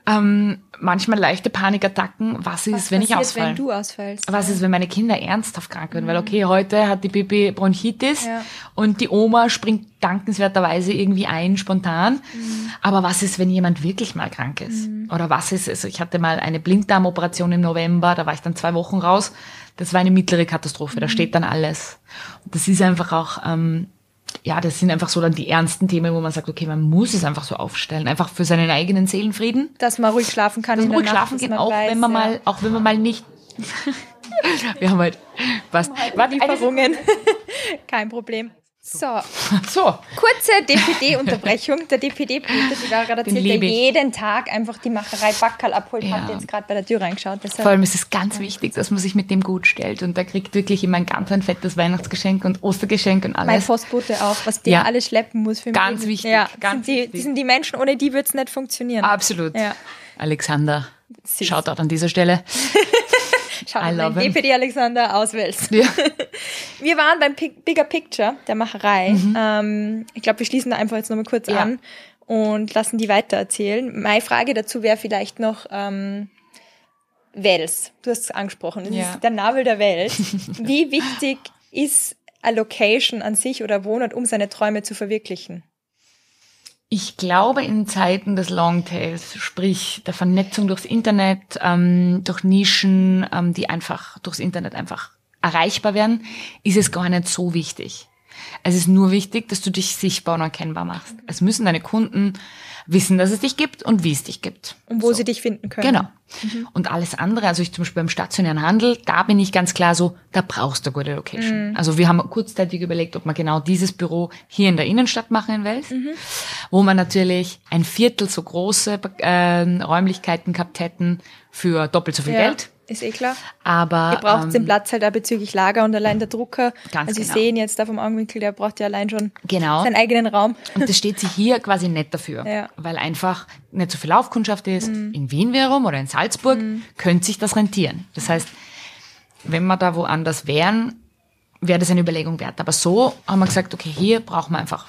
ähm, manchmal leichte Panikattacken. Was ist, Was wenn ich ausfalle? wenn du ausfällst? Was ist, wenn meine Kinder ernsthaft krank werden? Weil okay, heute hat die Bibi Bronchitis Mhm. Ja. und die Oma springt dankenswerterweise irgendwie ein, spontan. Mhm. Aber was ist, wenn jemand wirklich mal krank ist? Oder was ist, also ich hatte mal eine Blinddarmoperation im November, da war ich dann zwei Wochen raus. Das war eine mittlere Katastrophe, Mhm. da steht dann alles. Und das ist einfach auch, ähm, ja, das sind einfach so dann die ernsten Themen, wo man sagt, okay, man muss es einfach so aufstellen, einfach für seinen eigenen Seelenfrieden. Dass man ruhig schlafen kann Dass man ruhig Nacht, schlafen man auch weiß, wenn man ja. mal, auch wenn man mal nicht Wir haben halt was. Eine- Lieferungen. Kein Problem. So, So, kurze DPD-Unterbrechung. Der gerade erzählt, der jeden Tag einfach die Macherei Backerl abholt, Ja. hat jetzt gerade bei der Tür reingeschaut. Deshalb vor allem ist es ganz wichtig, dass man sich mit dem gut stellt und der kriegt wirklich immer ein ganz ein fettes Weihnachtsgeschenk und Ostergeschenk und mein alles. Postbote auch, was der Ja. alles schleppen muss für mich. Ganz wichtig, Ja, ganz sind die, wichtig. die sind die Menschen, ohne die wird es nicht funktionieren. Absolut. Ja. Alexander, Süß. schaut an dieser Stelle. Love him. DPD Alexander aus Wels. Ja. Wir waren beim Pic- Bigger Picture der Macherei. Ähm, ich glaube, wir schließen da einfach jetzt nochmal kurz Mhm. Ja. an und lassen die weiter erzählen. Meine Frage dazu wäre vielleicht noch ähm, Wels. Du hast es angesprochen. Das Ja. ist der Nabel der Welt. Wie wichtig ist eine Location an sich oder Wohnort, um seine Träume zu verwirklichen? Ich glaube, in Zeiten des Longtails, sprich der Vernetzung durchs Internet, ähm, durch Nischen, ähm, die einfach durchs Internet einfach erreichbar werden, ist es gar nicht so wichtig. Es ist nur wichtig, dass du dich sichtbar und erkennbar machst. Es müssen deine Kunden wissen, dass es dich gibt und wie es dich gibt. Und wo sie dich finden können. Genau. Und alles andere, also ich zum Beispiel beim stationären Handel, da bin ich ganz klar so, da brauchst du eine gute Location. Also wir haben kurzzeitig überlegt, ob wir genau dieses Büro hier in der Innenstadt machen in Wels, wo man natürlich ein Viertel so große ähm, Räumlichkeiten gehabt hätten für doppelt so viel Ja, Geld. Ist eh klar. Aber Ihr braucht ähm, den Platz halt auch bezüglich Lager und allein der Drucker. Ganz also Sie genau. sehen jetzt da vom Augenwinkel, der braucht ja allein schon Genau. seinen eigenen Raum. Und das steht sich hier quasi nicht dafür, Ja. weil einfach nicht so viel Laufkundschaft ist. In Wien wiederum oder in Salzburg könnte sich das rentieren. Das heißt, wenn wir da woanders wären, wäre das eine Überlegung wert. Aber so haben wir gesagt, okay, hier brauchen wir einfach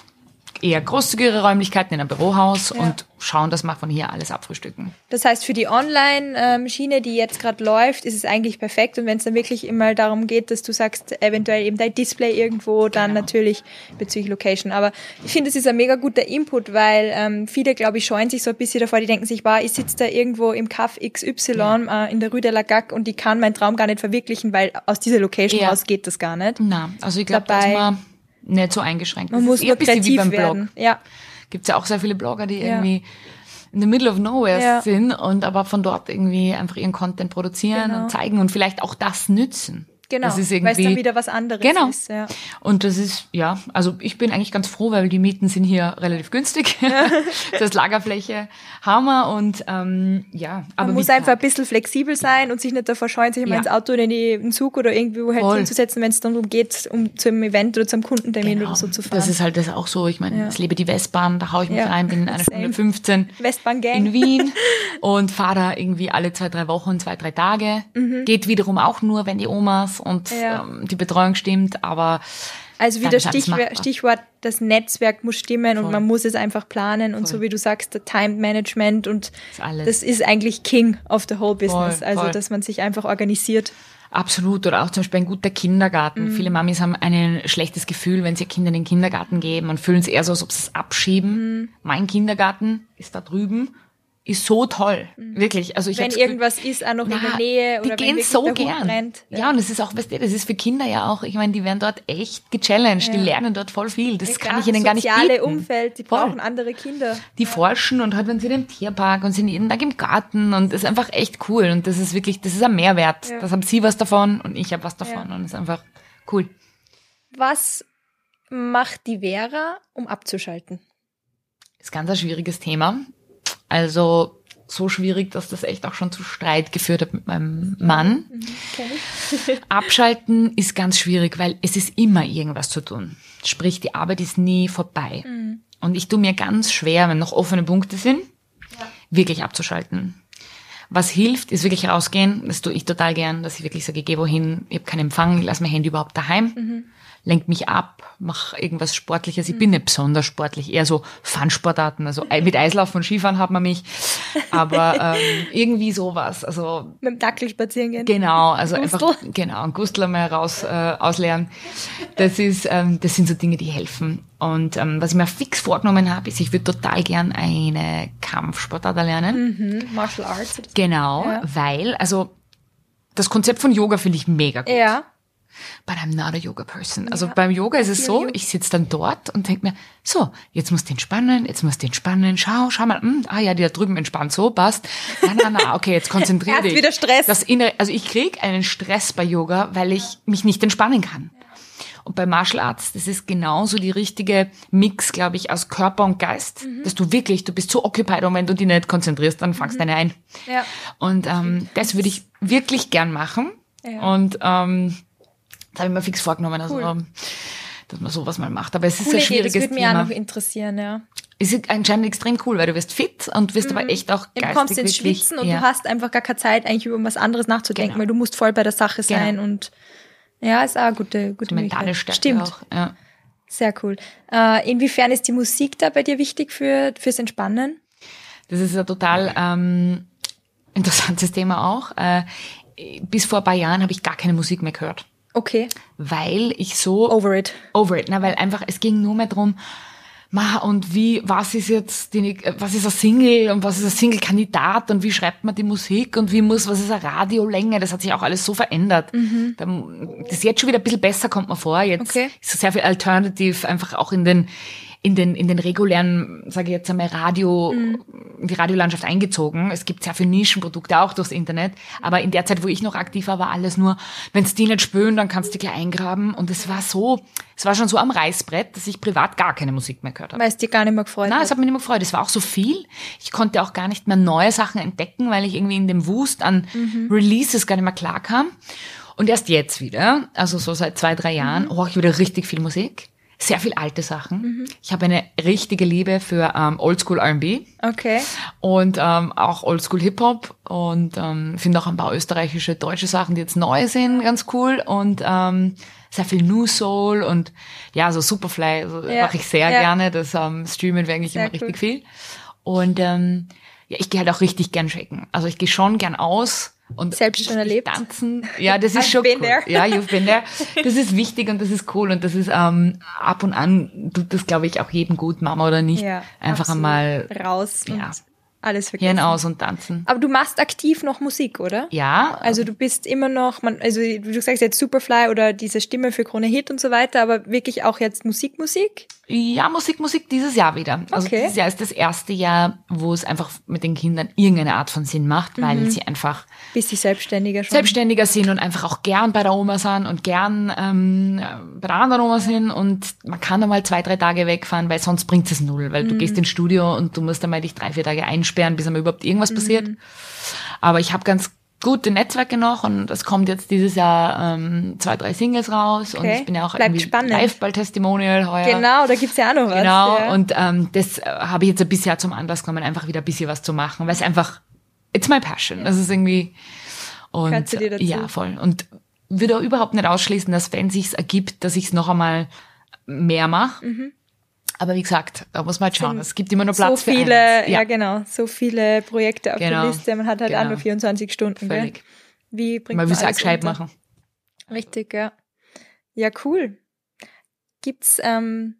eher großzügigere Räumlichkeiten in einem Bürohaus und schauen, dass wir von hier alles abfrühstücken. Das heißt, für die Online-Schiene, die jetzt gerade läuft, ist es eigentlich perfekt. Und wenn es dann wirklich immer darum geht, dass du sagst, eventuell eben dein Display irgendwo, dann Genau. natürlich bezüglich Location. Aber ich finde, es ist ein mega guter Input, weil ähm, viele, glaube ich, scheuen sich so ein bisschen davor. Die denken sich, wow, ich sitze da irgendwo im Kaff XY äh, in der Rue de la Gac und ich kann meinen Traum gar nicht verwirklichen, weil aus dieser Location Ja. raus geht das gar nicht. Na, also ich glaube, da ist Dabei- man nicht so eingeschränkt. Man Das muss ist eher nur ein bisschen wie beim werden. Blog. Ja. Gibt's ja auch sehr viele Blogger, die Ja. irgendwie in the middle of nowhere Ja. sind und aber von dort irgendwie einfach ihren Content produzieren Genau. und zeigen und vielleicht auch das nützen. Genau, Das ist weil es irgendwie, dann wieder was anderes Genau. ist. Ja. Und das ist, ja, also ich bin eigentlich ganz froh, weil die Mieten sind hier relativ günstig. das Lagerfläche haben wir und ähm, ja, aber Man muss einfach ein bisschen flexibel sein und sich nicht davor scheuen, sich Ja. ins Auto oder in den Zug oder irgendwo halt Voll. hinzusetzen, wenn es darum geht, um zum Event oder zum Kundentermin genau, oder so zu fahren. Das ist halt das auch so. Ich meine, Ja. ich lebe die Westbahn, da hau ich mich Ja. rein, bin in einer. Stunde 15 Westbahn-Gang. in Wien und fahre da irgendwie alle zwei, drei Wochen, zwei, drei Tage. Geht wiederum auch nur, wenn die Omas und. Ja. ähm, die Betreuung stimmt, aber Also wieder Stichwort. Stichwort, das Netzwerk muss stimmen und Voll. man muss es einfach planen und Voll. so wie du sagst, der Time Management und ist das ist eigentlich King of the whole business. Voll, also voll. dass man sich einfach organisiert. Absolut. Oder auch zum Beispiel ein guter Kindergarten. Mhm. Viele Mamis haben ein schlechtes Gefühl, wenn sie ihr Kinder in den Kindergarten geben und fühlen es eher so, als ob sie es abschieben. Mhm. Mein Kindergarten ist da drüben, ist so toll. Wirklich. Also ich Mhm. Wenn irgendwas ist, auch noch in der Na, Nähe die oder wenn gehen so gern. brennt. Ja. und es ist auch, weißt du, das ist für Kinder ja auch, ich meine, die werden dort echt gechallenged, die Ja. lernen dort voll viel. Das Ja, kann ich ihnen gar nicht soziale bieten. Umfeld, die Voll. brauchen andere Kinder. Die forschen und halt, wenn sie im Tierpark und sind jeden Tag im Garten und das ist einfach echt cool und das ist wirklich, das ist ein Mehrwert. Ja. Das haben sie was davon und ich habe was davon Ja. und das ist einfach cool. Was macht die Vera, um abzuschalten? Ist ganz ein schwieriges Thema. Also so schwierig, dass das echt auch schon zu Streit geführt hat mit meinem Mann. Kenn ich. Abschalten ist ganz schwierig, weil es ist immer irgendwas zu tun. Sprich, die Arbeit ist nie vorbei. Und ich tue mir ganz schwer, wenn noch offene Punkte sind, wirklich abzuschalten. Was hilft, ist wirklich rausgehen. Das tue ich total gern, dass ich wirklich sage, ich gehe wohin, ich habe keinen Empfang, ich lasse mein Handy überhaupt daheim, lenk mich ab, mache irgendwas Sportliches. Ich bin nicht besonders sportlich, eher so Fun-Sportarten. Also mit Eislaufen und Skifahren hat man mich, aber ähm, irgendwie sowas. Also Mit dem Dackel spazieren gehen. Genau, also Gustl. einfach genau, ein Gustl mal raus äh, ausleeren. Das ist, ähm, das sind so Dinge, die helfen. Und ähm, was ich mir fix vorgenommen habe, ist, ich würde total gern eine Kampfsportart erlernen. Mhm. Martial Arts. Genau, Ja. weil, also das Konzept von Yoga finde ich mega gut. Ja. But I'm not a yoga person. Also beim Yoga ist es so, ich sitze dann dort und denke mir, so, jetzt musst du entspannen, jetzt musst du entspannen, schau, schau mal, hm, ah ja, die da drüben entspannt, so, passt. Nein, nein, nein, okay, jetzt konzentrier Erst dich. wieder Stress. Das innere, also ich krieg einen Stress bei Yoga, weil ich mich nicht entspannen kann. Und bei Martial Arts, das ist genauso die richtige Mix, glaube ich, aus Körper und Geist, Mhm. dass du wirklich, du bist so occupied und wenn du dich nicht konzentrierst, dann fangst du eine ein. Ja. Und ähm, das würde ich wirklich gern machen. Ja. Und ähm, das habe ich mir fix vorgenommen, also, Cool. dass man sowas mal macht. Aber es ist Coole ein Idee, das schwieriges würde mich auch noch interessieren, ja. Es ist anscheinend extrem cool, weil du wirst fit und wirst aber echt auch Du geistig kommst ins wirklich, Schwitzen und ja. du hast einfach gar keine Zeit, eigentlich über was anderes nachzudenken, Genau. weil du musst voll bei der Sache Genau. sein und ja, ist auch eine gute, gute mentale Möglichkeit. Stärke Stimmt. auch. Ja. Sehr cool. Äh, inwiefern ist die Musik da bei dir wichtig für, fürs Entspannen? Das ist ein total ähm, interessantes Thema auch. Äh, bis vor ein paar Jahren habe ich gar keine Musik mehr gehört, Okay. weil ich so Over it. over it, ne? weil einfach es ging nur mehr drum, ma und wie was ist jetzt die, was ist ein Single und was ist ein Single-Kandidat und wie schreibt man die Musik und wie muss was ist eine Radiolänge, das hat sich auch alles so verändert. Beim- Das ist jetzt schon wieder ein bisschen besser kommt mir vor. Jetzt Okay. ist sehr viel Alternative einfach auch in den in den in den regulären, sage ich jetzt einmal Radio, in die Radiolandschaft eingezogen. Es gibt sehr viele Nischenprodukte auch durchs Internet, aber in der Zeit, wo ich noch aktiv war, war alles nur, wenn die nicht spüren, dann kannst du gleich eingraben und es war so, es war schon so am Reißbrett, dass ich privat gar keine Musik mehr gehört habe. Weil es dir gar nicht mehr gefreut Nein, hat. es hat mich nicht mehr gefreut. Es war auch so viel. Ich konnte auch gar nicht mehr neue Sachen entdecken, weil ich irgendwie in dem Wust an Releases gar nicht mehr klar kam. Und erst jetzt wieder, also so seit zwei, drei Jahren, höre ich wieder richtig viel Musik. Sehr viel alte Sachen. Ich habe eine richtige Liebe für ähm, Oldschool R&B Okay. und ähm, auch Oldschool Hip-Hop und ähm, finde auch ein paar österreichische, deutsche Sachen, die jetzt neu sind, ganz cool und ähm, sehr viel New Soul und ja, so Superfly also Ja, mache ich sehr ja. gerne, das ähm, streamen wir eigentlich Sehr immer richtig cool. viel und ähm, ja, ich gehe halt auch richtig gern shaken. Also ich gehe schon gern aus und Selbst schon erlebt? tanzen. Ja, das ist schon been cool. there. Ja, you've been there. Das ist wichtig und das ist cool und das ist ähm, ab und an tut das, glaube ich, auch jedem gut, Mama oder nicht. Ja. Einfach absolut. einmal raus Ja. und alles vergessen. Hirn aus und tanzen. Aber du machst aktiv noch Musik, oder? Ja, Also du bist immer noch, man, also du sagst jetzt Superfly oder diese Stimme für Krone Hit und so weiter, aber wirklich auch jetzt Musik, Musik? Ja, Musik, Musik dieses Jahr wieder. Also Okay. dieses Jahr ist das erste Jahr, wo es einfach mit den Kindern irgendeine Art von Sinn macht, Mhm. weil sie einfach Bist du selbstständiger schon? selbstständiger sind und einfach auch gern bei der Oma sind und gern ähm, bei der anderen Oma sind und man kann einmal zwei, drei Tage wegfahren, weil sonst bringt es null, weil Mhm. du gehst ins Studio und du musst einmal dich drei, vier Tage einsperren, bis einmal überhaupt irgendwas Mhm. passiert. Aber ich habe ganz gute Netzwerke noch und es kommt jetzt dieses Jahr ähm, zwei, drei Singles raus und Okay. ich bin ja auch Bleibt irgendwie spannend. Live-Ball-Testimonial heuer. Genau, da gibt's ja auch noch was. Genau, ja. und ähm, das äh, habe ich jetzt ein bisschen zum Anlass genommen, einfach wieder ein bisschen was zu machen, weil es einfach, it's my passion. Das ist irgendwie, und zu dir dazu. ja, voll. Und würde auch überhaupt nicht ausschließen, dass wenn sich's ergibt, dass ich es noch einmal mehr mache. Aber wie gesagt, da muss man halt schauen. Es gibt immer nur so Platz viele, für eins. ja. genau, so viele Projekte auf Genau, der Liste. Man hat halt auch genau. nur 24 Stunden. Gell? Völlig. Wie bringt Man will es auch alles gescheit machen. Richtig, ja. Ja, cool. Gibt's ähm,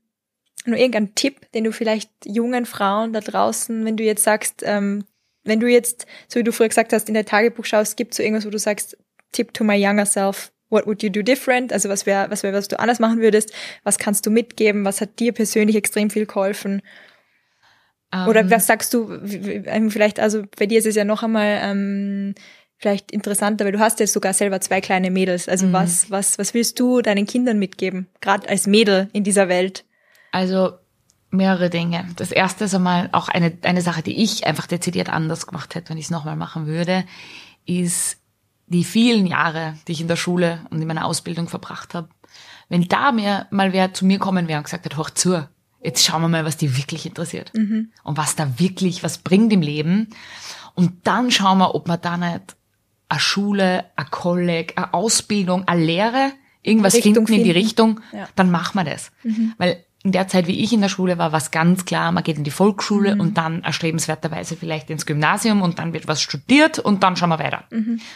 nur irgendeinen Tipp, den du vielleicht jungen Frauen da draußen, wenn du jetzt sagst, ähm, wenn du jetzt, so wie du früher gesagt hast, in der Tagebuch schaust, gibt so irgendwas, wo du sagst, Tipp to my younger self, what would you do different? Also was wäre, was wäre, was du anders machen würdest? Was kannst du mitgeben? Was hat dir persönlich extrem viel geholfen? Oder Ähm, was sagst du, ähm, vielleicht, also bei dir ist es ja noch einmal ähm, vielleicht interessanter, weil du hast ja sogar selber zwei kleine Mädels. Also Mhm. was, was, was willst du deinen Kindern mitgeben, gerade als Mädel in dieser Welt? Also mehrere Dinge. Das erste ist einmal auch eine, eine Sache, die ich einfach dezidiert anders gemacht hätte, wenn ich es nochmal machen würde, ist die vielen Jahre, die ich in der Schule und in meiner Ausbildung verbracht habe. Wenn da mir mal wer zu mir kommen wäre und gesagt hat, hoch zu, jetzt schauen wir mal, was die wirklich interessiert und was da wirklich was bringt im Leben. Und dann schauen wir, ob man da nicht eine Schule, ein Kolleg, eine Ausbildung, eine Lehre, irgendwas Richtung finden in die. Richtung, Ja. dann machen wir das. Weil in der Zeit, wie ich in der Schule war, war es ganz klar, man geht in die Volksschule und dann erstrebenswerterweise vielleicht ins Gymnasium und dann wird was studiert und dann schauen wir weiter.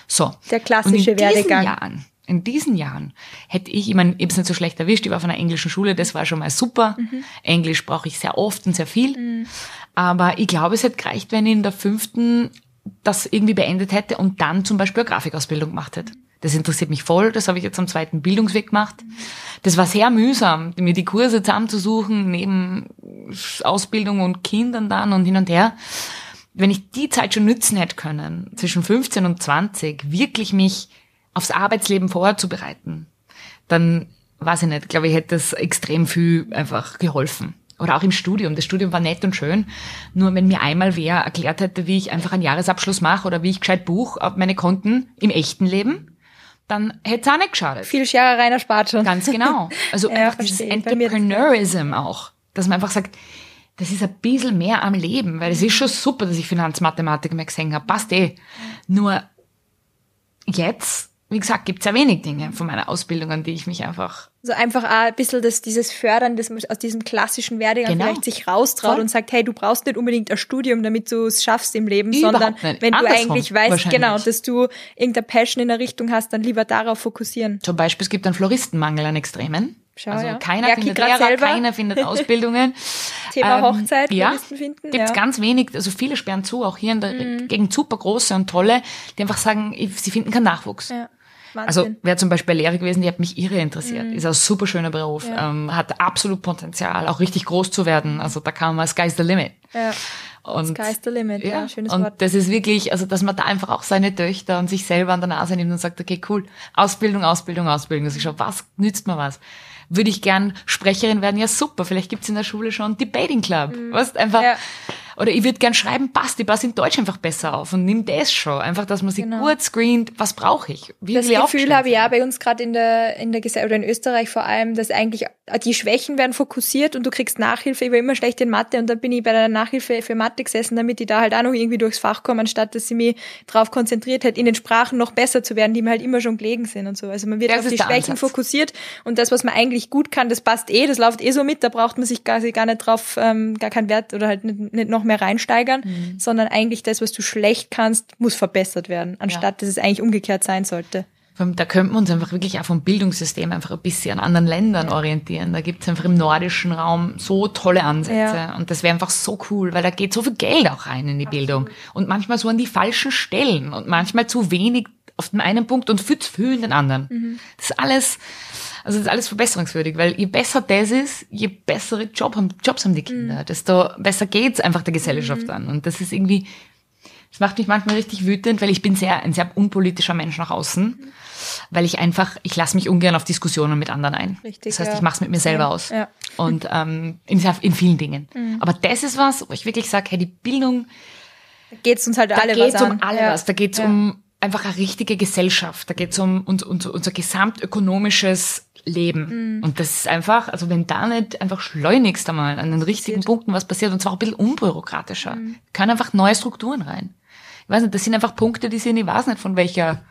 So. Der klassische und in Werdegang. Diesen Jahren, in diesen Jahren hätte ich, ich meine, ich habe es nicht so schlecht erwischt, ich war von einer englischen Schule, das war schon mal super. Englisch brauche ich sehr oft und sehr viel. Aber ich glaube, es hätte gereicht, wenn ich in der fünften das irgendwie beendet hätte und dann zum Beispiel eine Grafikausbildung gemacht hätte. Das interessiert mich voll. Das habe ich jetzt am zweiten Bildungsweg gemacht. Das war sehr mühsam, mir die Kurse zusammenzusuchen, neben Ausbildung und Kindern dann und hin und her. Wenn ich die Zeit schon nützen hätte können, zwischen 15 und 20, wirklich mich aufs Arbeitsleben vorzubereiten, dann weiß ich nicht, glaube ich, hätte das extrem viel einfach geholfen. Oder auch im Studium. Das Studium war nett und schön. Nur wenn mir einmal wer erklärt hätte, wie ich einfach einen Jahresabschluss mache oder wie ich gescheit buch auf meine Konten im echten Leben, dann hätte es auch nicht geschadet. Viel Schere reiner spart schon. Ganz genau. Also Ja, einfach dieses das Entrepreneurism auch. Dass man einfach sagt, das ist ein bisschen mehr am Leben, weil es ist schon super, dass ich Finanzmathematik mehr gesehen habe. Passt eh. Nur jetzt, wie gesagt, gibt's ja wenig Dinge von meiner Ausbildung, an die ich mich einfach So einfach auch ein bisschen das, dieses Fördern, das man aus diesem klassischen Werdegang Genau. vielleicht sich raustraut Voll. und sagt, hey, du brauchst nicht unbedingt ein Studium, damit du es schaffst im Leben, Überhaupt sondern nicht. wenn du Andersrum eigentlich weißt, genau, dass du irgendeine Passion in der Richtung hast, dann lieber darauf fokussieren. Zum Beispiel, es gibt einen Floristenmangel an Extremen. Schau, also ja. keiner Merke findet Lehrer, selber. keiner findet Ausbildungen. Thema Ähm, Hochzeit, ja, Floristen finden. Gibt's ja. ganz wenig, also viele sperren zu, auch hier in der Mhm. Gegend super große und tolle, die einfach sagen, sie finden keinen Nachwuchs. ja. Also Wahnsinn. wäre zum Beispiel Lehrer gewesen, die hat mich irre interessiert. Mhm. Ist ein super schöner Beruf, ähm, hat absolut Potenzial, auch richtig groß zu werden. Also da kann man, sky's the limit. ja. Und, Sky's the limit, ja, schönes und Wort. das ist wirklich, also dass man da einfach auch seine Töchter und sich selber an der Nase nimmt und sagt, okay, cool, Ausbildung, Ausbildung, Ausbildung. Das ist schon, was nützt mir was? Würde ich gern Sprecherin werden? Ja, super. Vielleicht gibt's in der Schule schon Debating Club. Weißt, einfach. Mhm. Ja. Oder ich würde gern schreiben, passt, ich passe in Deutsch einfach besser auf und nimm das schon. Einfach, dass man sich Genau. gut screent, was brauche ich? Wie Das Gefühl habe ich ja bei uns gerade in der, in der Gesellschaft oder in Österreich vor allem, dass eigentlich die Schwächen werden fokussiert und du kriegst Nachhilfe. Ich war immer schlecht in Mathe und dann bin ich bei der Nachhilfe für Mathe gesessen, damit ich da halt auch noch irgendwie durchs Fach komme, anstatt dass sie mich darauf konzentriert hat, in den Sprachen noch besser zu werden, die mir halt immer schon gelegen sind und so. Also man wird Das auf die Schwächen Ansatz. fokussiert und das, was man eigentlich gut kann, das passt eh, das läuft eh so mit, da braucht man sich gar, gar nicht drauf, ähm, gar keinen Wert oder halt nicht, nicht noch mehr reinsteigern, Mhm. sondern eigentlich das, was du schlecht kannst, muss verbessert werden, anstatt dass es eigentlich umgekehrt sein sollte. Da könnten wir uns einfach wirklich auch vom Bildungssystem einfach ein bisschen an anderen Ländern orientieren. Da gibt's einfach im nordischen Raum so tolle Ansätze. Ja. Und das wäre einfach so cool, weil da geht so viel Geld auch rein in die Bildung. Und manchmal so an die falschen Stellen und manchmal zu wenig auf dem einen Punkt und viel zu viel in den anderen. Mhm. Das ist alles, also das ist alles verbesserungswürdig, weil je besser das ist, je bessere Job haben, Jobs haben die Kinder, Mhm. desto besser geht's einfach der Gesellschaft an. Und das ist irgendwie, das macht mich manchmal richtig wütend, weil ich bin sehr, ein sehr unpolitischer Mensch nach außen. Weil ich einfach, ich lasse mich ungern auf Diskussionen mit anderen ein. Richtig, das heißt, ja. ich mache es mit mir selber aus. ja. Und ähm, in, in vielen Dingen. Aber das ist was, wo ich wirklich sage, hey, die Bildung, Da geht's uns halt da alle geht's was um an. alle Ja. was. Da geht's Ja. um einfach eine richtige Gesellschaft. Da geht's um uns, unser, unser gesamtökonomisches Leben. Mhm. Und das ist einfach, also wenn da nicht einfach schleunigst einmal an den richtigen Punkten was passiert, und zwar auch ein bisschen unbürokratischer, Mhm. können einfach neue Strukturen rein. Ich weiß nicht, das sind einfach Punkte, die sind, ich weiß nicht, von welcher.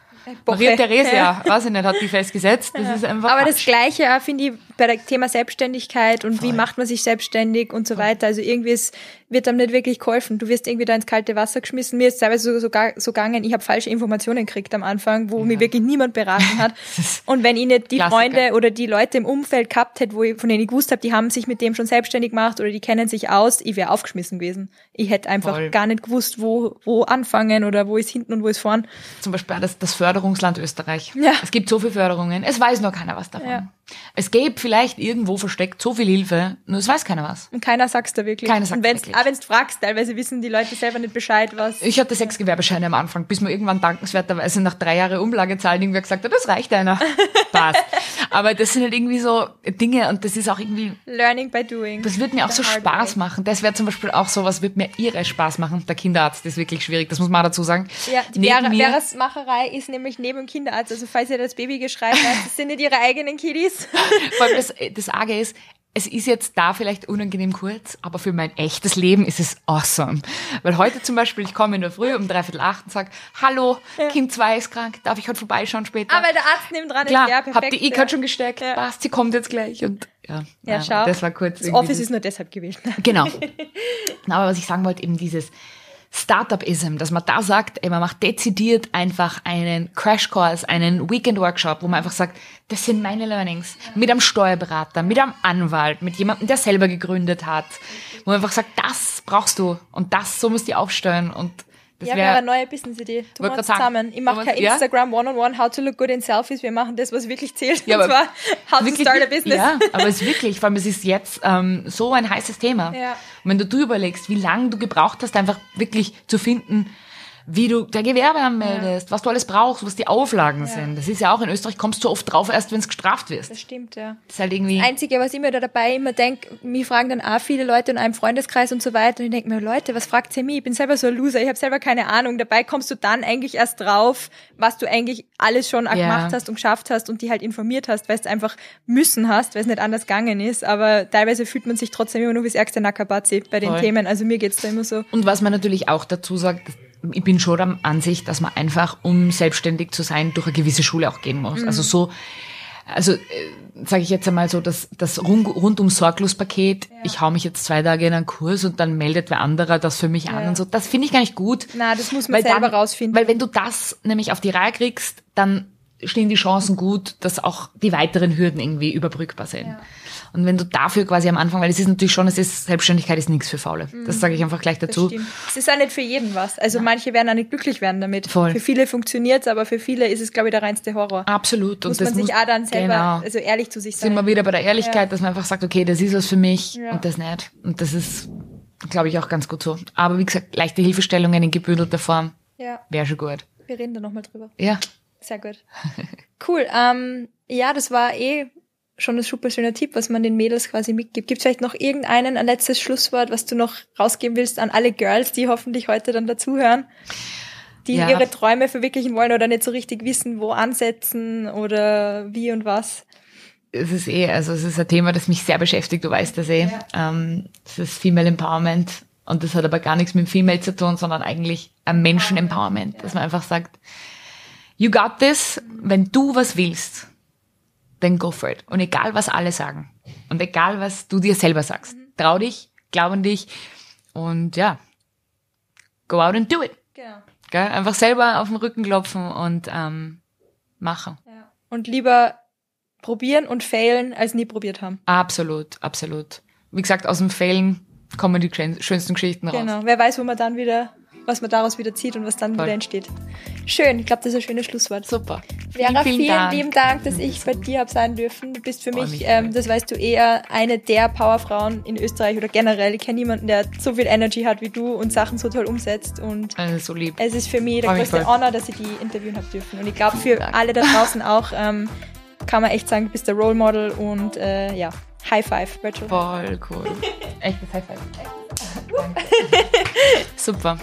Maria Theresia, Ja. weiß ich nicht, hat die festgesetzt. Das ist einfach. Aber das Quatsch. Gleiche auch, finde ich, bei dem Thema Selbstständigkeit und wie macht man sich selbstständig und so weiter. Also irgendwie ist, wird einem nicht wirklich geholfen. Du wirst irgendwie da ins kalte Wasser geschmissen. Mir ist teilweise so, so, so gegangen, ich habe falsche Informationen gekriegt am Anfang, wo mir wirklich niemand beraten hat. Und wenn ich nicht die Klassiker. Freunde oder die Leute im Umfeld gehabt hätte, wo ich, von denen ich gewusst habe, die haben sich mit dem schon selbstständig gemacht oder die kennen sich aus, ich wäre aufgeschmissen gewesen. Ich hätte einfach Voll. gar nicht gewusst, wo, wo anfangen oder wo ist hinten und wo ist vorn. zum Beispiel das, das Förderungsland Österreich. Ja. Es gibt so viele Förderungen, es weiß noch keiner was davon. Ja. Es gäbe vielleicht irgendwo versteckt so viel Hilfe, nur es weiß keiner was. Und keiner sagt's da wirklich. Keiner wenn's, wirklich. auch wenn's fragst, teilweise wissen die Leute selber nicht Bescheid, was. Ich hatte sechs Gewerbescheine am Anfang, bis mir irgendwann dankenswerterweise nach drei Jahren Umlagezahlen irgendwer gesagt hat, das reicht einer. Passt. Aber das sind halt irgendwie so Dinge und das ist auch irgendwie, Learning by doing. das wird mir auch so Spaß way. machen. Das wäre zum Beispiel auch so was, wird mir irre Spaß machen. Der Kinderarzt ist wirklich schwierig, das muss man auch dazu sagen. Ja, die Neben Vera, mir- Veras Macherei ist nämlich neben dem Kinderarzt. Also falls ihr das Baby geschreit habt, das sind nicht ihre eigenen Kiddies. Allem das, das Arge ist, es ist jetzt da vielleicht unangenehm kurz, aber für mein echtes Leben ist es awesome. Weil heute zum Beispiel, ich komme in der Früh um dreiviertel acht und sage, hallo, Kind 2 ist krank, darf ich heute vorbeischauen später? Aber der Arzt nimmt dran. Klar, ist, ja, perfekt, hab die E-Card ja. schon gesteckt, Ja. passt, sie kommt jetzt gleich und ja, Ja, schau. das war kurz. Das Office ist nur deshalb gewählt. Genau. Na, aber was ich sagen wollte, eben dieses Startup-Ism, dass man da sagt, ey, man macht dezidiert einfach einen Crash-Course, einen Weekend-Workshop, wo man einfach sagt, das sind meine Learnings. Mit einem Steuerberater, mit einem Anwalt, mit jemandem, der selber gegründet hat. Wo man einfach sagt, das brauchst du und das, so musst du aufstellen und Das ja, wär- wäre eine neue Business-Idee. Du machst zusammen. Ich mache kein Ja? Instagram One-on-One, how to look good in Selfies. Wir machen das, was wirklich zählt. Ja, und zwar, how to Wirklich, start a business. Ja, aber es ist wirklich, vor allem es ist jetzt ähm, so ein heißes Thema. Ja. Und wenn du, du überlegst, wie lange du gebraucht hast, einfach wirklich zu finden, wie du der Gewerbe anmeldest, was du alles brauchst, was die Auflagen sind. Das ist ja auch in Österreich, kommst du oft drauf, erst wenn es gestraft wirst. Das stimmt, ja. Das ist halt irgendwie. Einzige, was ich mir da dabei immer denke, mich fragen dann auch viele Leute in einem Freundeskreis und so weiter. Und ich denke mir, Leute, was fragt ihr mich? Ich bin selber so ein Loser, ich habe selber keine Ahnung. Dabei kommst du dann eigentlich erst drauf, was du eigentlich alles schon Ja. gemacht hast und geschafft hast und die halt informiert hast, weil es einfach müssen hast, weil es nicht anders gegangen ist. Aber teilweise fühlt man sich trotzdem immer noch wie das ärgste Nackerbazi bei den Voll. Themen. Also mir geht's da immer so. Und was man natürlich auch dazu sagt, ich bin schon der Ansicht, dass man einfach, um selbstständig zu sein, durch eine gewisse Schule auch gehen muss. Also so, also äh, sage ich jetzt einmal so, dass das rund, rundum sorglos Paket, ich hau mich jetzt zwei Tage in einen Kurs und dann meldet wer anderer das für mich an und so, das finde ich gar nicht gut. Na, das muss man selber rausfinden. Weil wenn du das nämlich auf die Reihe kriegst, dann stehen die Chancen gut, dass auch die weiteren Hürden irgendwie überbrückbar sind. Und wenn du dafür quasi am Anfang, weil es ist natürlich schon, es ist, Selbstständigkeit ist nichts für Faule. Das sage ich einfach gleich dazu. Es ist auch nicht für jeden was. Also manche werden auch nicht glücklich werden damit. Voll. Für viele funktioniert's, aber für viele ist es, glaube ich, der reinste Horror. Absolut. muss und das man sich auch dann selber, genau. also ehrlich zu sich sind sein. wir wieder bei der Ehrlichkeit, dass man einfach sagt, okay, das ist was für mich Ja. und das nicht. Und das ist, glaube ich, auch ganz gut so. Aber wie gesagt, leichte Hilfestellungen in gebündelter Form Ja, wäre schon gut. wir reden da nochmal drüber. Ja. Sehr gut. Cool. Ähm, ja, das war eh schon ein super schöner Tipp, was man den Mädels quasi mitgibt. Gibt vielleicht noch irgendeinen, ein letztes Schlusswort, was du noch rausgeben willst an alle Girls, die hoffentlich heute dann dazuhören, die Ja. ihre Träume verwirklichen wollen oder nicht so richtig wissen, wo ansetzen oder wie und was? Es ist eh, also es ist ein Thema, das mich sehr beschäftigt, du weißt das eh. Ähm, das ist Female Empowerment und das hat aber gar nichts mit Female zu tun, sondern eigentlich ein Menschen Empowerment, dass man einfach sagt, you got this, wenn du was willst, then go for it. Und egal, was alle sagen und egal, was du dir selber sagst, trau dich, glaub an dich und ja, go out and do it. Genau. Gell? Einfach selber auf den Rücken klopfen und ähm, machen. Ja. Und lieber probieren und failen, als nie probiert haben. Absolut, absolut. Wie gesagt, aus dem Failen kommen die schön- schönsten Geschichten raus. Genau. Wer weiß, wo man dann wieder, was man daraus wieder zieht und was dann Voll. wieder entsteht. Schön. Ich glaube, das ist ein schönes Schlusswort. Super. Vera, vielen, Dank. lieben Dank, dass ich bei dir hab sein dürfen. Du bist für mich, mich ähm, das weißt du eher, eine der Powerfrauen in Österreich oder generell. Ich kenne niemanden, der so viel Energy hat wie du und Sachen so toll umsetzt. Und Also so lieb. es ist für mich der Freu größte. Honor, dass ich die interviewen habe dürfen. Und ich glaube, für Dank. alle da draußen auch kann man echt sagen, du bist der Role Model und äh, ja, High Five, Rachel. Voll cool. Echtes High Five. Super.